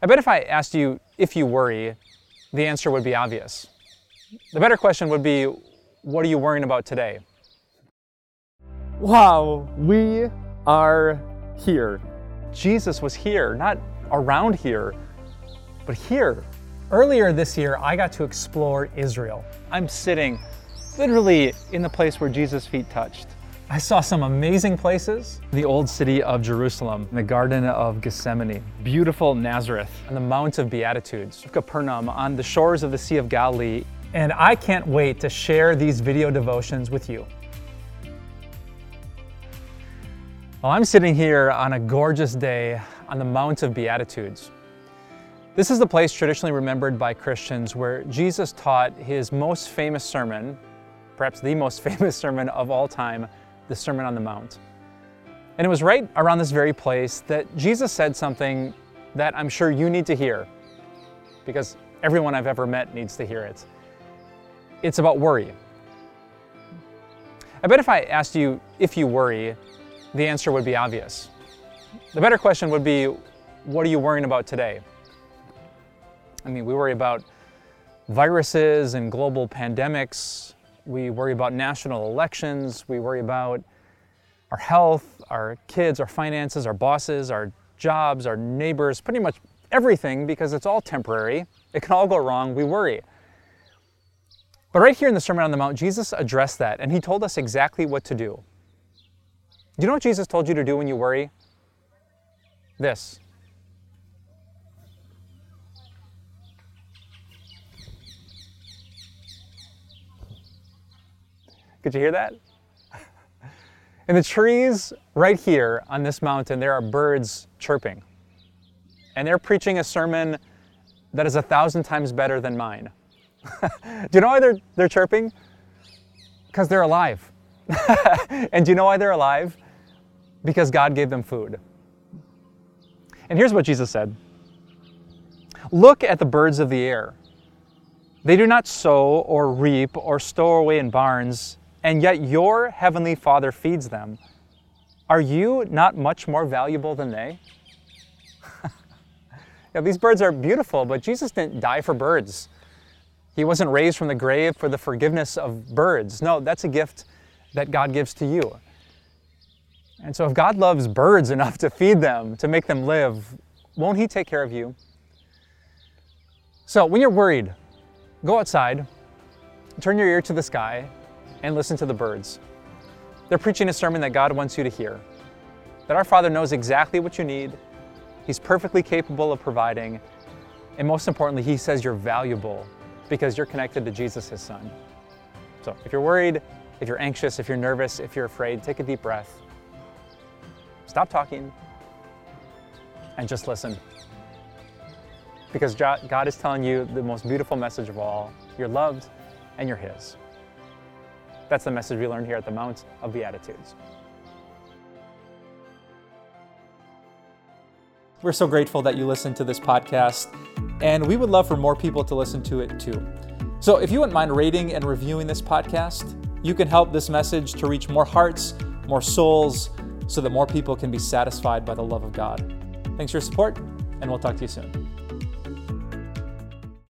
I bet if I asked you if you worry, the answer would be obvious. The better question would be what are you worrying about today? Wow, we are here. Jesus was here, not around here, but here. Earlier this year, I got to explore Israel. I'm sitting literally in the place where Jesus' feet touched. I saw some amazing places. The old city of Jerusalem, the Garden of Gethsemane, beautiful Nazareth, and the Mount of Beatitudes, Capernaum, on the shores of the Sea of Galilee. And I can't wait to share these video devotions with you. Well, I'm sitting here on a gorgeous day on the Mount of Beatitudes. This is the place traditionally remembered by Christians where Jesus taught his most famous sermon, perhaps the most famous sermon of all time, the Sermon on the Mount. And it was right around this very place that Jesus said something that I'm sure you need to hear, because everyone I've ever met needs to hear it. It's about worry. I bet if I asked you if you worry, the answer would be obvious. The better question would be what are you worrying about today? I mean, we worry about viruses and global pandemics, we worry about national elections. We worry about our health, our kids, our finances, our bosses, our jobs, our neighbors, pretty much everything because it's all temporary. It can all go wrong. We worry. But right here in the Sermon on the Mount, Jesus addressed that and he told us exactly what to do. Do you know what Jesus told you to do when you worry? This Could you hear that? In the trees right here on this mountain, there are birds chirping. And they're preaching a sermon that is a thousand times better than mine. do you know why they're, they're chirping? Because they're alive. and do you know why they're alive? Because God gave them food. And here's what Jesus said Look at the birds of the air. They do not sow or reap or store away in barns and yet your heavenly Father feeds them. Are you not much more valuable than they? yeah, these birds are beautiful, but Jesus didn't die for birds. He wasn't raised from the grave for the forgiveness of birds. No, that's a gift that God gives to you. And so, if God loves birds enough to feed them, to make them live, won't He take care of you? So, when you're worried, go outside, turn your ear to the sky, and listen to the birds. They're preaching a sermon that God wants you to hear. That our Father knows exactly what you need, He's perfectly capable of providing, and most importantly, He says you're valuable because you're connected to Jesus, His Son. So if you're worried, if you're anxious, if you're nervous, if you're afraid, take a deep breath. Stop talking and just listen. Because God is telling you the most beautiful message of all you're loved and you're His. That's the message we learned here at the Mount of Beatitudes. We're so grateful that you listened to this podcast, and we would love for more people to listen to it too. So if you wouldn't mind rating and reviewing this podcast, you can help this message to reach more hearts, more souls, so that more people can be satisfied by the love of God. Thanks for your support, and we'll talk to you soon.